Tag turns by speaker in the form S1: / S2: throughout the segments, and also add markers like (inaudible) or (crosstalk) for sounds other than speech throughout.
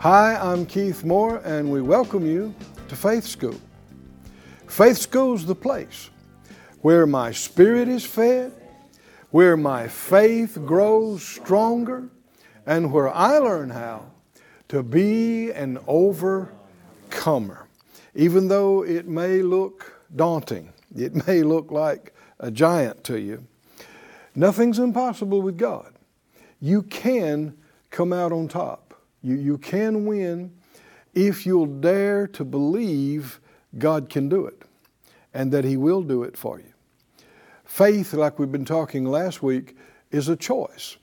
S1: Hi, I'm Keith Moore, and we welcome you to Faith School. Faith School's the place where my spirit is fed, where my faith grows stronger, and where I learn how to be an overcomer. Even though it may look daunting, it may look like a giant to you, nothing's impossible with God you can come out on top. You, you can win if you'll dare to believe God can do it and that He will do it for you. Faith, like we've been talking last week, is a choice.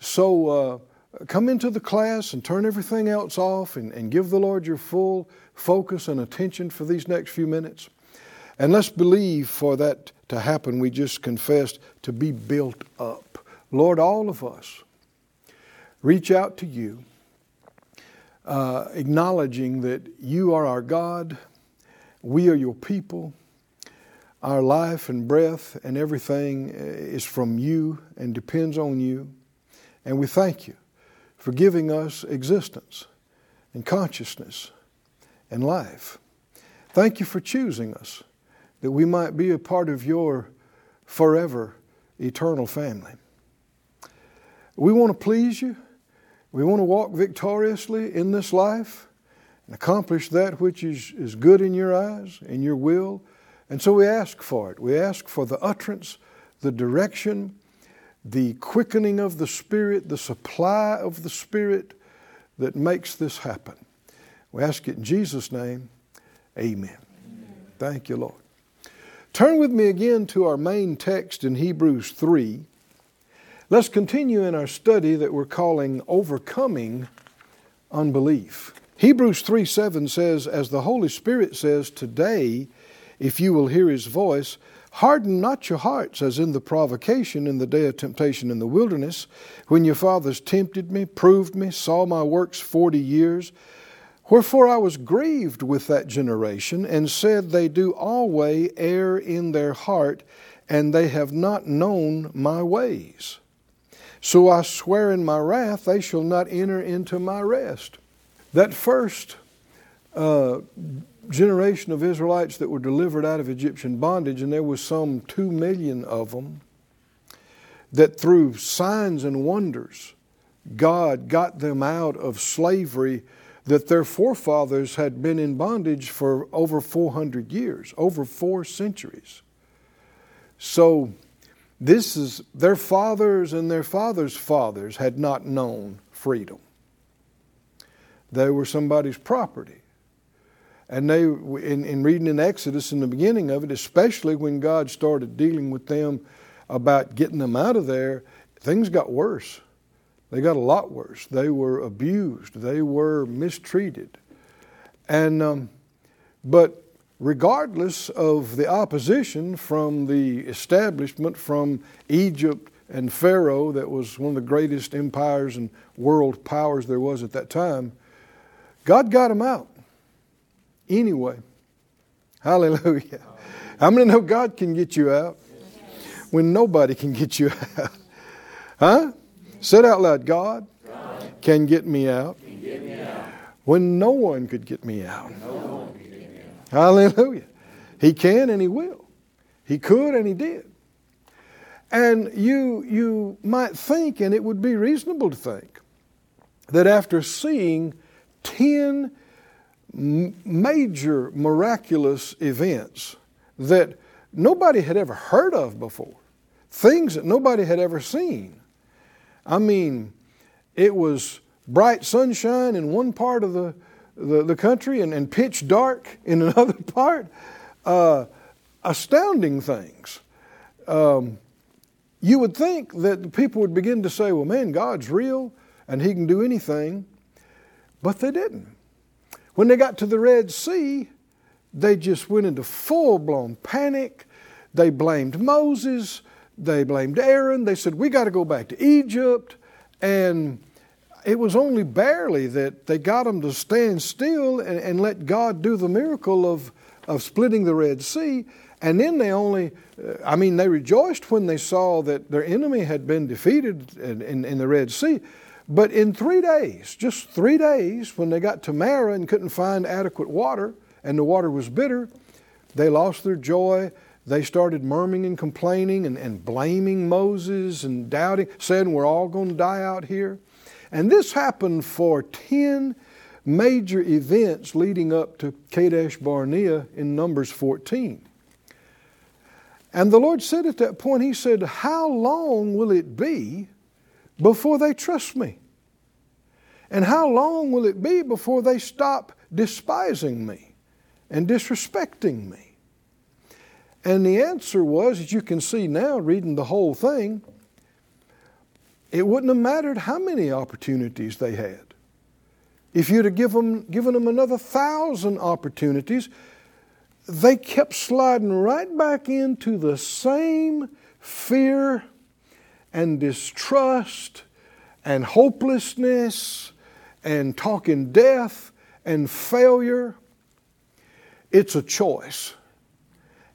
S1: So uh, come into the class and turn everything else off and, and give the Lord your full focus and attention for these next few minutes. And let's believe for that to happen, we just confessed, to be built up. Lord, all of us reach out to you, uh, acknowledging that you are our God, we are your people, our life and breath and everything is from you and depends on you. And we thank you for giving us existence and consciousness and life. Thank you for choosing us that we might be a part of your forever eternal family. We want to please you. We want to walk victoriously in this life and accomplish that which is, is good in your eyes, in your will. And so we ask for it. We ask for the utterance, the direction, the quickening of the Spirit, the supply of the Spirit that makes this happen. We ask it in Jesus' name. Amen. Amen. Thank you, Lord. Turn with me again to our main text in Hebrews 3. Let's continue in our study that we're calling Overcoming Unbelief. Hebrews 3 7 says, As the Holy Spirit says, Today, if you will hear his voice, harden not your hearts as in the provocation in the day of temptation in the wilderness, when your fathers tempted me, proved me, saw my works forty years. Wherefore I was grieved with that generation, and said, They do always err in their heart, and they have not known my ways. So I swear in my wrath, they shall not enter into my rest. That first uh, generation of Israelites that were delivered out of Egyptian bondage, and there was some two million of them, that through signs and wonders, God got them out of slavery that their forefathers had been in bondage for over 400 years, over four centuries. So, this is their fathers and their fathers' fathers had not known freedom. They were somebody's property. And they, in, in reading in Exodus, in the beginning of it, especially when God started dealing with them about getting them out of there, things got worse. They got a lot worse. They were abused. They were mistreated. And, um, but regardless of the opposition from the establishment from Egypt and Pharaoh, that was one of the greatest empires and world powers there was at that time, God got them out anyway. (laughs) Hallelujah. How many know God can get you out when nobody can get you (laughs) out? Huh? Say it out loud God, can get me out when no one could get me out. Hallelujah. He can and he will. He could and he did. And you, you might think, and it would be reasonable to think, that after seeing 10 major miraculous events that nobody had ever heard of before, things that nobody had ever seen. I mean, it was bright sunshine in one part of the the, the country and, and pitch dark in (laughs) another part. Uh, astounding things. Um, you would think that the people would begin to say, well, man, God's real and He can do anything, but they didn't. When they got to the Red Sea, they just went into full blown panic. They blamed Moses. They blamed Aaron. They said, We got to go back to Egypt. And it was only barely that they got them to stand still and, and let God do the miracle of, of splitting the Red Sea. And then they only, uh, I mean, they rejoiced when they saw that their enemy had been defeated in, in, in, the Red Sea. But in three days, just three days, when they got to Marah and couldn't find adequate water and the water was bitter, they lost their joy. They started murmuring and complaining and, and blaming Moses and doubting, saying, We're all going to die out here. And this happened for 10 major events leading up to Kadesh Barnea in Numbers 14. And the Lord said at that point, He said, How long will it be before they trust me? And how long will it be before they stop despising me and disrespecting me? And the answer was, as you can see now, reading the whole thing, it wouldn't have mattered how many opportunities they had. If you'd have them, given them another thousand opportunities, they kept sliding right back into the same fear and distrust and hopelessness and talking death and failure. It's a choice.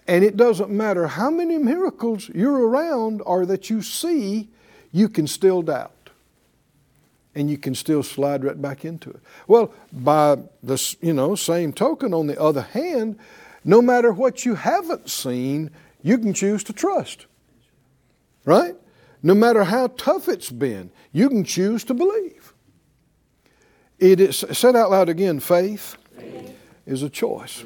S1: And it doesn't matter how many miracles you're around or that you see, you can still doubt. And you can still slide right back into it. Well, by the you know, same token, on the other hand, no matter what you haven't seen, you can choose to trust. Right? No matter how tough it's been, you can choose to believe. It is said out loud again, faith, faith. is a choice.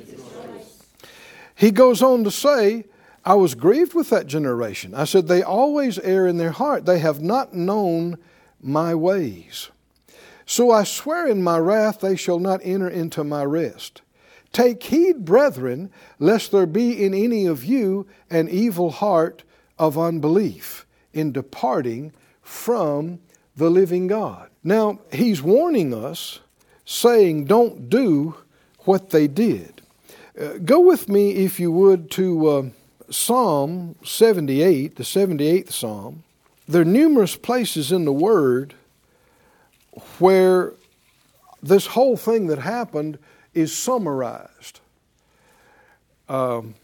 S1: He goes on to say, I was grieved with that generation. I said, They always err in their heart. They have not known my ways. So I swear in my wrath, they shall not enter into my rest. Take heed, brethren, lest there be in any of you an evil heart of unbelief in departing from the living God. Now, he's warning us, saying, Don't do what they did. Uh, go with me, if you would, to. Uh, Psalm 78, the 78th Psalm, there are numerous places in the Word where this whole thing that happened is summarized. Um,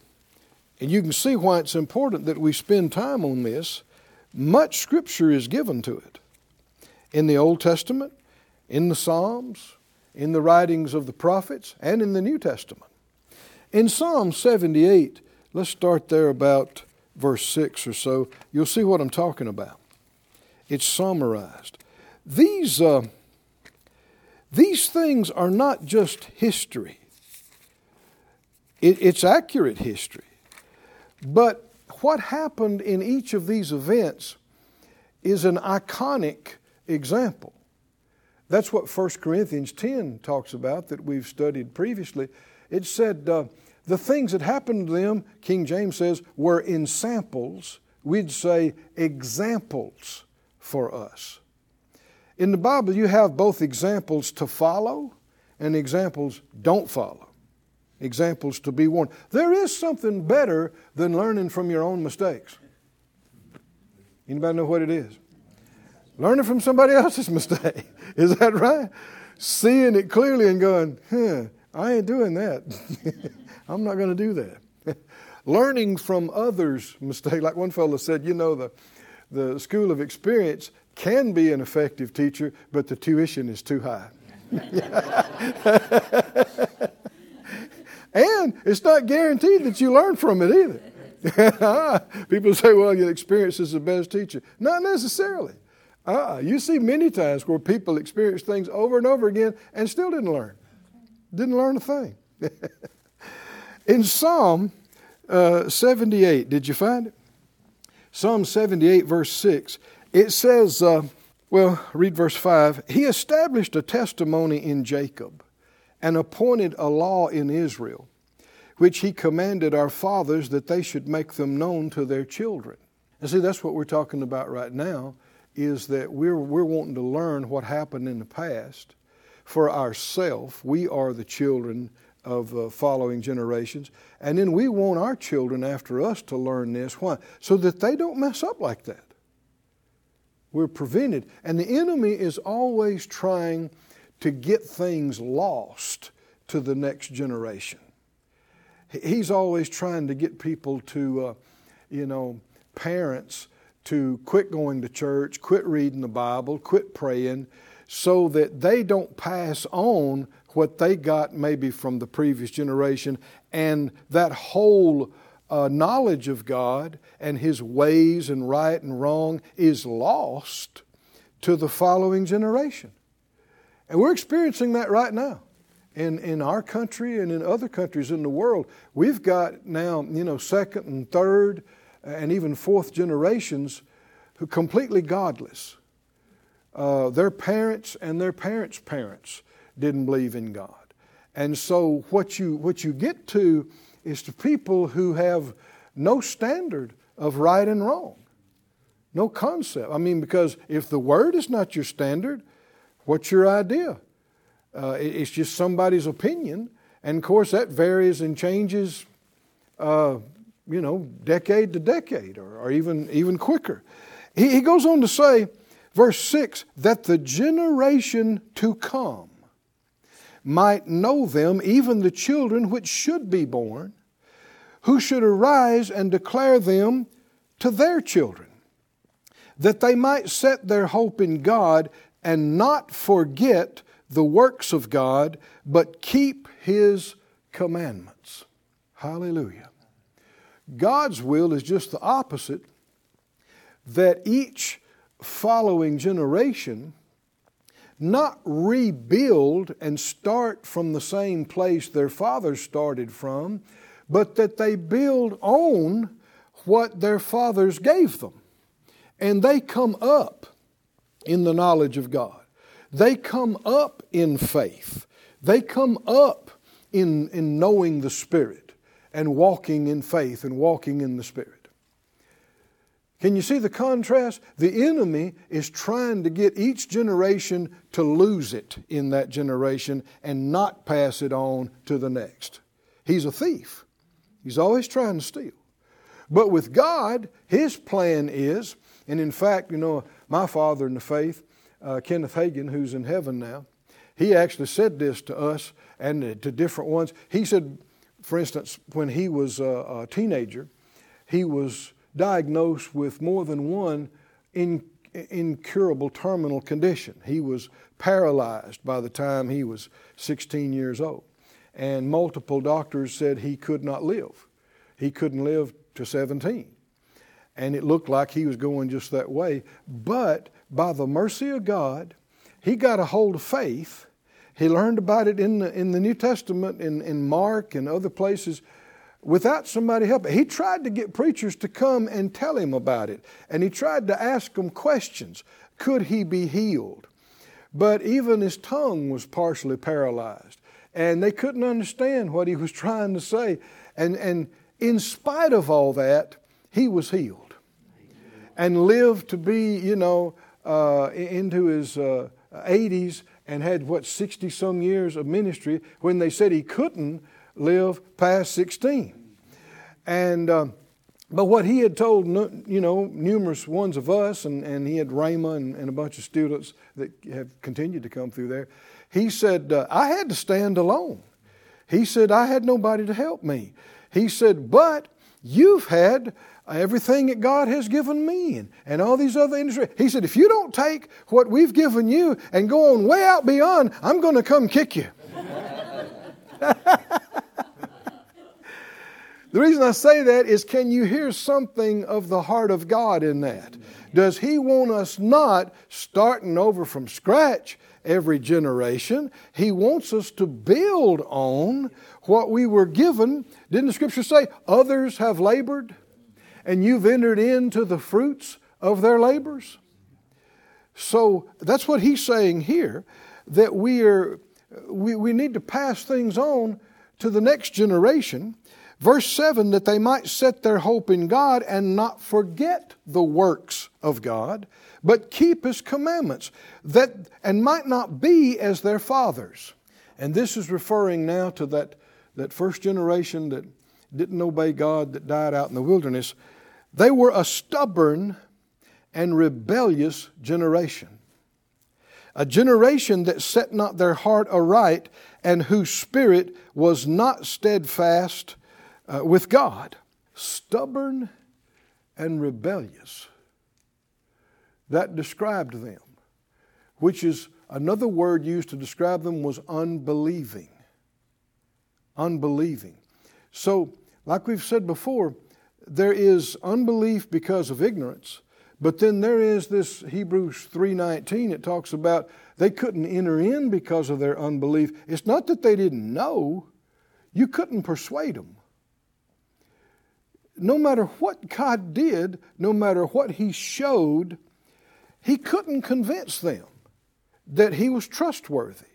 S1: and you can see why it's important that we spend time on this. Much scripture is given to it in the Old Testament, in the Psalms, in the writings of the prophets, and in the New Testament. In Psalm 78, Let's start there about verse 6 or so. You'll see what I'm talking about. It's summarized. These, uh, these things are not just history, it, it's accurate history. But what happened in each of these events is an iconic example. That's what 1 Corinthians 10 talks about that we've studied previously. It said, uh, the things that happened to them, King James says, were ensamples. We'd say examples for us. In the Bible, you have both examples to follow and examples don't follow. Examples to be warned. There is something better than learning from your own mistakes. Anybody know what it is? Learning from somebody (laughs) else's mistake. Is that right? Seeing it clearly and going, huh, I ain't doing that. (laughs) I'm not going to do that. (laughs) Learning from others' mistakes, like one fellow said, you know, the, the school of experience can be an effective teacher, but the tuition is too high. (laughs) and it's not guaranteed that you learn from it either. (laughs) People say, well, your experience is the best teacher. Not necessarily. Uh-uh. You see many times where people experience things over and over again and still didn't learn. Didn't learn a thing. In Psalm uh, 78, did you find it? Psalm 78, verse 6, it says, uh, well, read verse 5 He established a testimony in Jacob and appointed a law in Israel, which he commanded our fathers that they should make them known to their children. And see, that's what we're talking about right now, is that we're, we're wanting to learn what happened in the past for ourselves. We are the children of uh, following generations. And then we want our children after us to learn this. Why? So that they don't mess up like that. We're prevented. And the enemy is always trying to get things lost to the next generation. He's always trying to get people to, uh, you know, parents to quit going to church, quit reading the Bible, quit praying, so that they don't pass on what they got maybe from the previous generation and that whole uh, knowledge of God and His ways and right and wrong is lost to the following generation. And we're experiencing that right now. In, in our country and in other countries in the world, we've got now, you know, second and third and even fourth generations who completely godless. Uh, their parents and their parents' parents didn't believe in God. And so what you, what you get to is to people who have no standard of right and wrong, no concept. I mean, because if the Word is not your standard, what's your idea? Uh, it's just somebody's opinion. And of course, that varies and changes, uh, you know, decade to decade or, or even, even quicker. He, he goes on to say, verse 6, that the generation to come might know them, even the children which should be born, who should arise and declare them to their children, that they might set their hope in God and not forget the works of God, but keep His commandments. Hallelujah. God's will is just the opposite that each following generation not rebuild and start from the same place their fathers started from, but that they build on what their fathers gave them. And they come up in the knowledge of God. They come up in faith. They come up in, in knowing the Spirit and walking in faith and walking in the Spirit. Can you see the contrast? The enemy is trying to get each generation to lose it in that generation and not pass it on to the next. He's a thief. He's always trying to steal. But with God, his plan is, and in fact, you know, my father in the faith, uh, Kenneth Hagin, who's in heaven now, he actually said this to us and to different ones. He said, for instance, when he was a, a teenager, he was diagnosed with more than one in, incurable terminal condition. He was paralyzed by the time he was 16 years old. And multiple doctors said he could not live. He couldn't live to 17. And it looked like he was going just that way. But by the mercy of God, he got a hold of faith. He learned about it in the, in the New Testament, in, in Mark and other places without somebody helping. He tried to get preachers to come and tell him about it, and he tried to ask them questions. Could he be healed? But even his tongue was partially paralyzed, and they couldn't understand what he was (laughs) trying to say. And, and in spite of all that, he was healed and lived to be, you know, uh, into his uh, 80s and had, what, 60 some years of ministry when they said he couldn't live past 16. And, uh, but what he had told, you know, numerous ones of us, and, and he had Rhema and, and a bunch of students that have continued to come through there, he said, uh, I had to stand alone. He said, I had nobody to help me. He said, but you've had everything that God has given me and, and all these other industries. He said, if you don't take what we've given you and go on way out beyond, I'm going to come kick you. The reason I say that is can you hear something of the heart of God in that? Does He want us not starting over from scratch every generation? He wants us to build on what we were given. Didn't the scripture say, others have labored and you've entered into the fruits of their labors? So that's what he's saying here that we are we, we need to pass things on to the next generation Verse 7 that they might set their hope in God and not forget the works of God, but keep his commandments, that and might not be as their fathers. And this is referring now to that, that first generation that didn't obey God that died out in the wilderness. They were a stubborn and rebellious generation. A generation that set not their heart aright and whose spirit was not steadfast uh, with God. Stubborn and rebellious. That described them, which is another word used to describe them was unbelieving. Unbelieving. So, like we've said before, there is unbelief because of ignorance, but then there is this Hebrews 3:19 it talks about they couldn't enter in because of their unbelief. It's not that they didn't know, you couldn't persuade them no matter what God did, no matter what He showed, He couldn't convince them that He was trustworthy,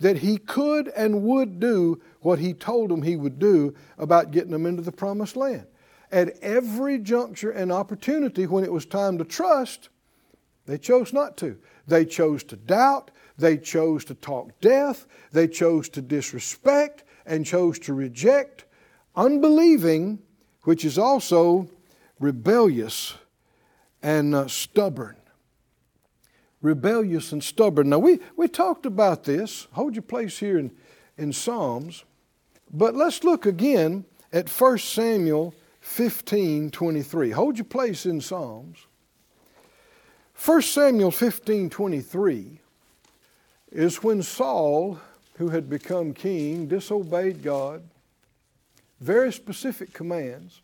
S1: that He could and would do what He told them He would do about getting them into the promised land. At every juncture and opportunity when it was time to trust, they chose not to. They chose to doubt, they chose to talk death, they chose to disrespect, and chose to reject, unbelieving which is also rebellious and uh, stubborn. Rebellious and stubborn. Now, we, we talked about this. Hold your place here in, in Psalms. But let's look again at 1 Samuel 15 23. Hold your place in Psalms. 1 Samuel 15 23 is when Saul, who had become king, disobeyed God very specific commands.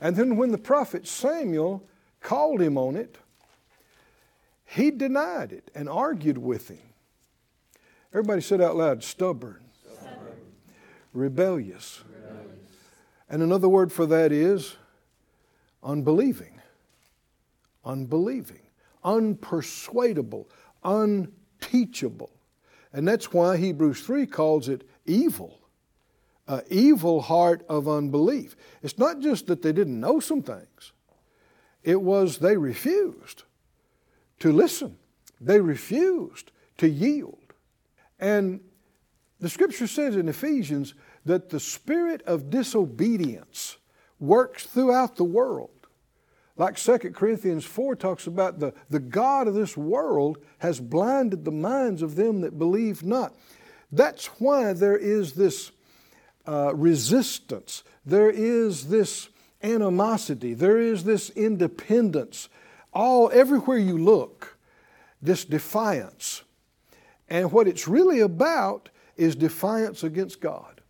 S1: And then when the prophet Samuel called him on it, he denied it and argued with him. Everybody said out loud, stubborn, stubborn. Rebellious. rebellious. And another word for that is unbelieving. Unbelieving. Unpersuadable. Unteachable. And that's why Hebrews 3 calls it evil an evil heart of unbelief. It's not just that they didn't know some things, it was they refused to listen, they refused to yield. And the scripture says in Ephesians that the spirit of disobedience works throughout the world. Like 2 Corinthians 4 talks about the, the God of this world has blinded the minds of them that believe not. That's why there is this uh, resistance, there is this animosity, there is this independence, all everywhere you look, this defiance. And what it's really about is defiance against God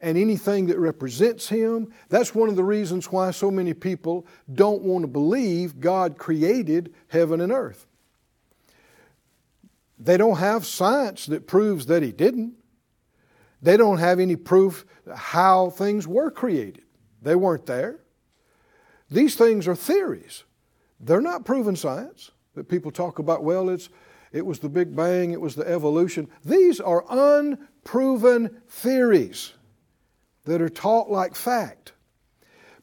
S1: and anything that represents Him. That's one of the reasons why so many people don't want to believe God created heaven and earth. They don't have science that proves that He didn't. They don't have any proof how things were created. They weren't there. These things are theories. They're not proven science that people talk about, well, it's, it was the Big Bang, it was the evolution. These are unproven theories that are taught like fact.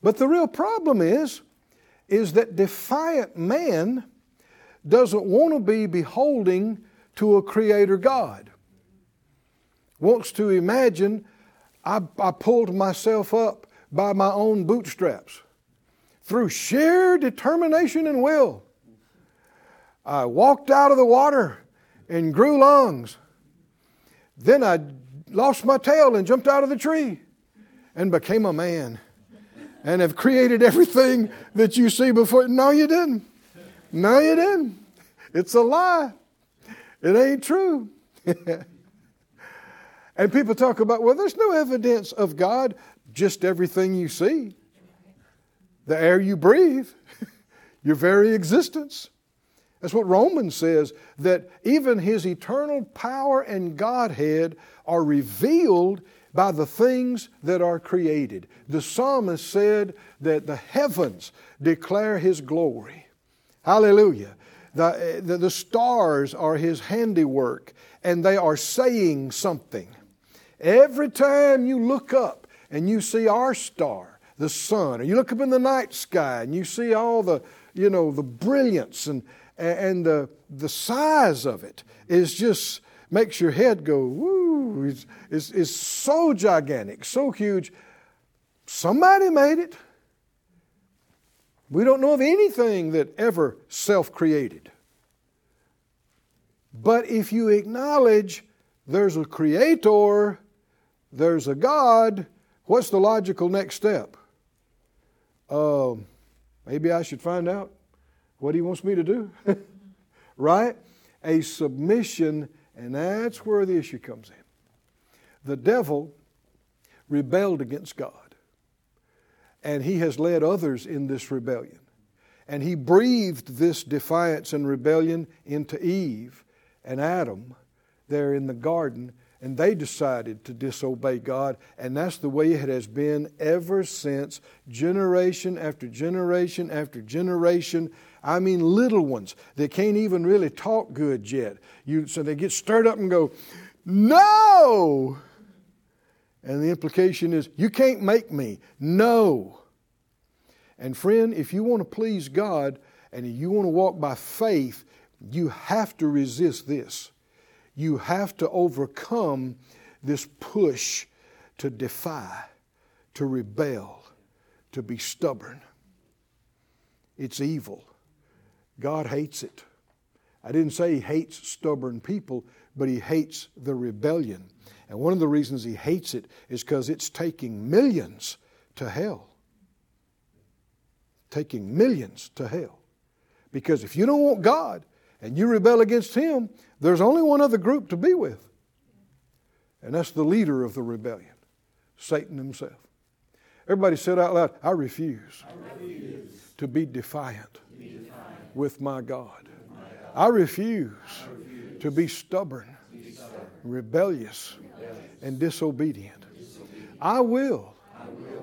S1: But the real problem is, is that defiant man doesn't want to be beholding to a creator God wants to imagine I, I pulled myself up by my own bootstraps through sheer determination and will. I walked out of the water and grew lungs. Then I lost my tail and jumped out of the tree and became a man and have created everything that you see before. No, you didn't. No, you didn't. It's a lie. It ain't true. (laughs) And people talk about, well, there's no evidence of God, just everything you see. The air you breathe, (laughs) your very existence. That's what Romans says, that even his eternal power and Godhead are revealed by the things that are created. The psalmist said that the heavens declare his glory. Hallelujah. The, the, the stars are his handiwork, and they are saying something. Every time you look up and you see our star, the sun, or you look up in the night sky and you see all the, you know, the brilliance and, and the, the size of it is just makes your head go, woo, it's, it's, it's so gigantic, so huge. Somebody made it. We don't know of anything that ever self created. But if you acknowledge there's a creator, there's a God, what's the logical next step? Uh, maybe I should find out what he wants me to do. (laughs) right? A submission, and that's where the issue comes in. The devil rebelled against God and he has led others in this rebellion. And he breathed this defiance and rebellion into Eve and Adam there in the garden, and they decided to disobey God. And that's the way it has been ever since, generation after generation after generation. I mean, little ones that can't even really talk good yet. You, so they get stirred up and go, No! And the implication is, you can't make me. No. And friend, if you want to please God and you want to walk by faith, you have to resist this. You have to overcome this push to defy, to rebel, to be stubborn. It's evil. God hates it. I didn't say He hates stubborn people, but He hates the rebellion. And one of the reasons he hates it is because it's taking millions to hell. Taking millions to hell. Because if you don't want God and you rebel against Him, there's only one other group to be with. And that's the leader of the rebellion Satan himself. Everybody said out loud, I refuse, I refuse to, be defiant, be defiant with my my God. I, refuse I refuse to be stubborn, to be stubborn rebellious, and disobedient. I will,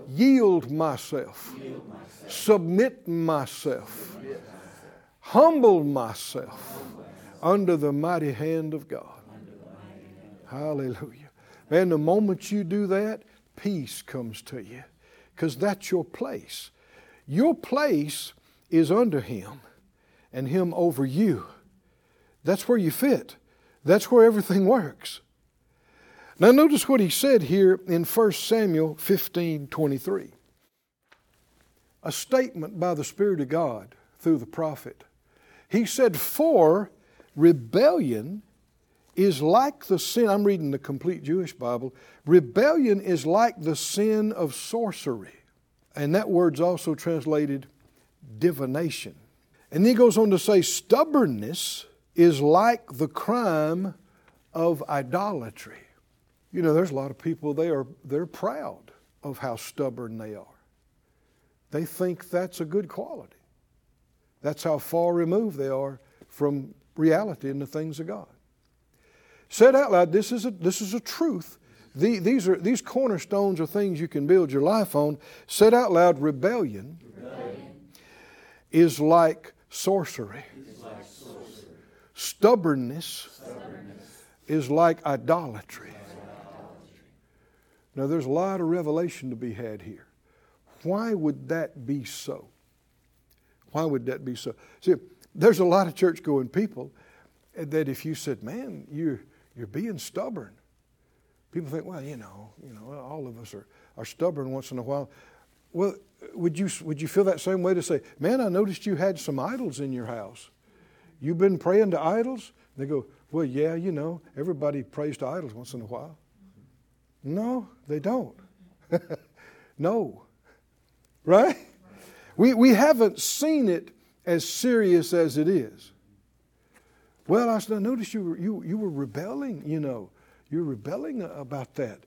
S1: yield, myself, submit myself, humble myself under the mighty hand of God. Hallelujah. Man, the moment you do that, peace comes to you because that's your place. Your place is under Him and Him over you. That's where you fit. That's where everything works. Now, notice what he said here in 1 Samuel 15 23. A statement by the Spirit of God through the prophet. He said, For rebellion is like the sin, I'm reading the complete Jewish Bible, rebellion is like the sin of sorcery. And that word's also translated divination. And then he goes on to say, stubbornness is like the crime of idolatry. You know, there's a lot of people, they are, they're proud of how stubborn they are. They think that's a good quality. That's how far removed they are from reality and the things of God. Said out loud, this is a, this is a truth. The, these, are, these cornerstones are things you can build your life on. Said out loud, rebellion, rebellion. is like sorcery. Like sorcery. Stubbornness, Stubbornness, is like idolatry. Now, there's a lot of revelation to be had here. Why would that be so? Why would that be so? See, there's a lot of church going people that if you said, man, you're, you're being stubborn, people think, well, you know, you know, all of us are, are stubborn once in a while. Well, would you, would you feel that same way to say, man, I noticed you had some idols in your house. You've been praying to idols? They go, well, yeah, you know, everybody prays to idols once in a while. No, they don't. (laughs) no. Right? We, we haven't seen it as serious as it is. Well, I noticed you were, you, you were rebelling, you know. You're rebelling about that.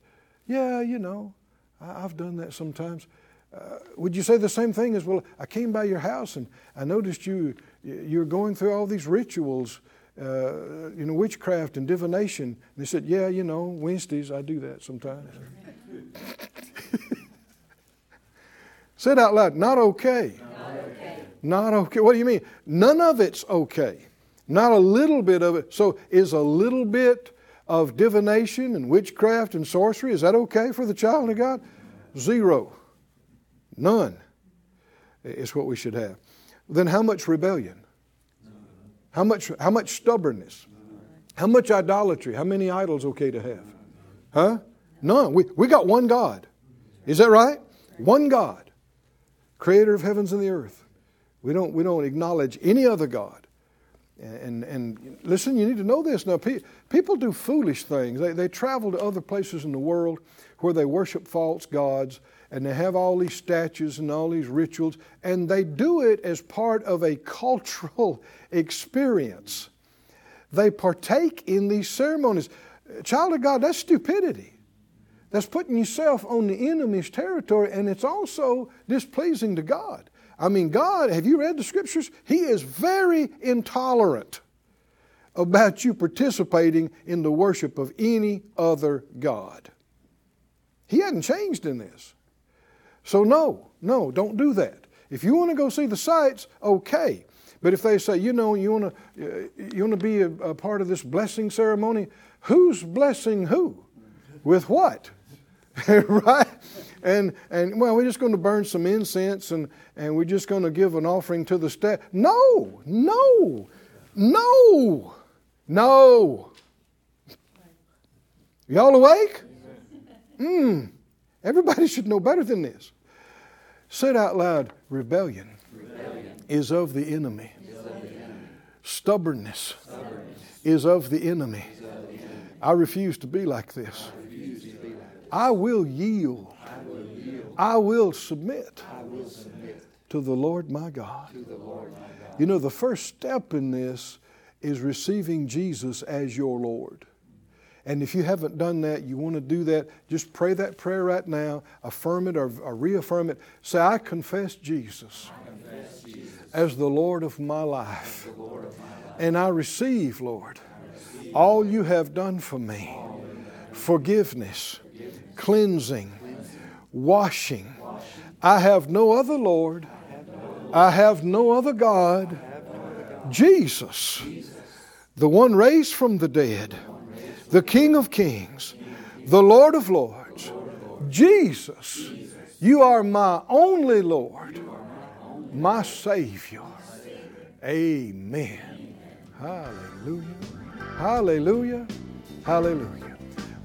S1: Yeah, you know, I, have done that sometimes. Uh, would you say the same thing as, well, I came by your house and I noticed you, you're going through all these rituals uh, you know, witchcraft and divination. And they said, yeah, you know, Wednesdays I do that sometimes. Said out loud, not okay. Not okay. Not okay. What do you mean? None of it's okay. Not a little bit of it. So is a little bit of divination and witchcraft and sorcery, is that okay for the child of God? Zero. None is what we should have. Then how much rebellion? How much, how much stubbornness? How much idolatry? How many idols okay to have? Huh? None. We, we got one God. Is that right? One God, creator of heavens and the earth. We don't, we don't acknowledge any other God. And, and listen, you need to know this. Now, pe- people do foolish things. They, they travel to other places in the world where they worship false gods and they have all these statues and all these rituals, and they do it as part of a cultural (laughs) experience. They partake in these ceremonies. Child of God, that's stupidity. That's putting yourself on the enemy's territory, and it's also displeasing to God. I mean, God, have you read the scriptures? He is very intolerant about you participating in the worship of any other God. He hadn't changed in this. So, no, no, don't do that. If you want to go see the sights, okay. But if they say, you know, you want to, you want to be a, a part of this blessing ceremony, who's blessing who? With what? (laughs) right? And, and well, we're just going to burn some incense and, and we're just going to give an offering to the staff. No, no, no, no. Y'all awake? Hmm. Everybody should know better than this. Said out loud, rebellion, rebellion. Is, of the enemy. Stubbornness, Stubbornness, is of the enemy. Of the enemy. I refuse to be like this. I will yield. I will, submit, I will submit to, the Lord my God. to the Lord my God. You know, the first step in this is receiving Jesus as your Lord. And if you haven't done that, you want to do that, just pray that prayer right now, affirm it or, or reaffirm it. Say, I confess Jesus, I confess Jesus as the Lord of my life. Of my life. And I receive, Lord, I receive all you have done for me forgiveness, cleansing, washing. I have no other Lord. I have no other God. Jesus, the one raised from the dead, the King of kings, the Lord of lords. Jesus, you are my only Lord, my Savior. Amen. Hallelujah. Hallelujah. Hallelujah.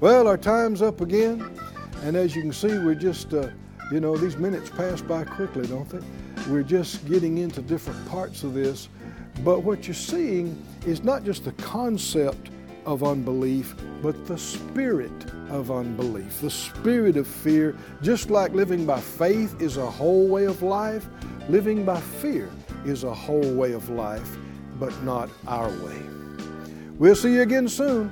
S1: Well, our time's up again. And as you can see, we're just, uh, you know, these minutes pass by quickly, don't they? We're just getting into different parts of this. But what you're seeing is not just the concept of unbelief, but the spirit of unbelief, the spirit of fear. Just like living by faith is a whole way of life, living by fear is a whole way of life, but not our way. We'll see you again soon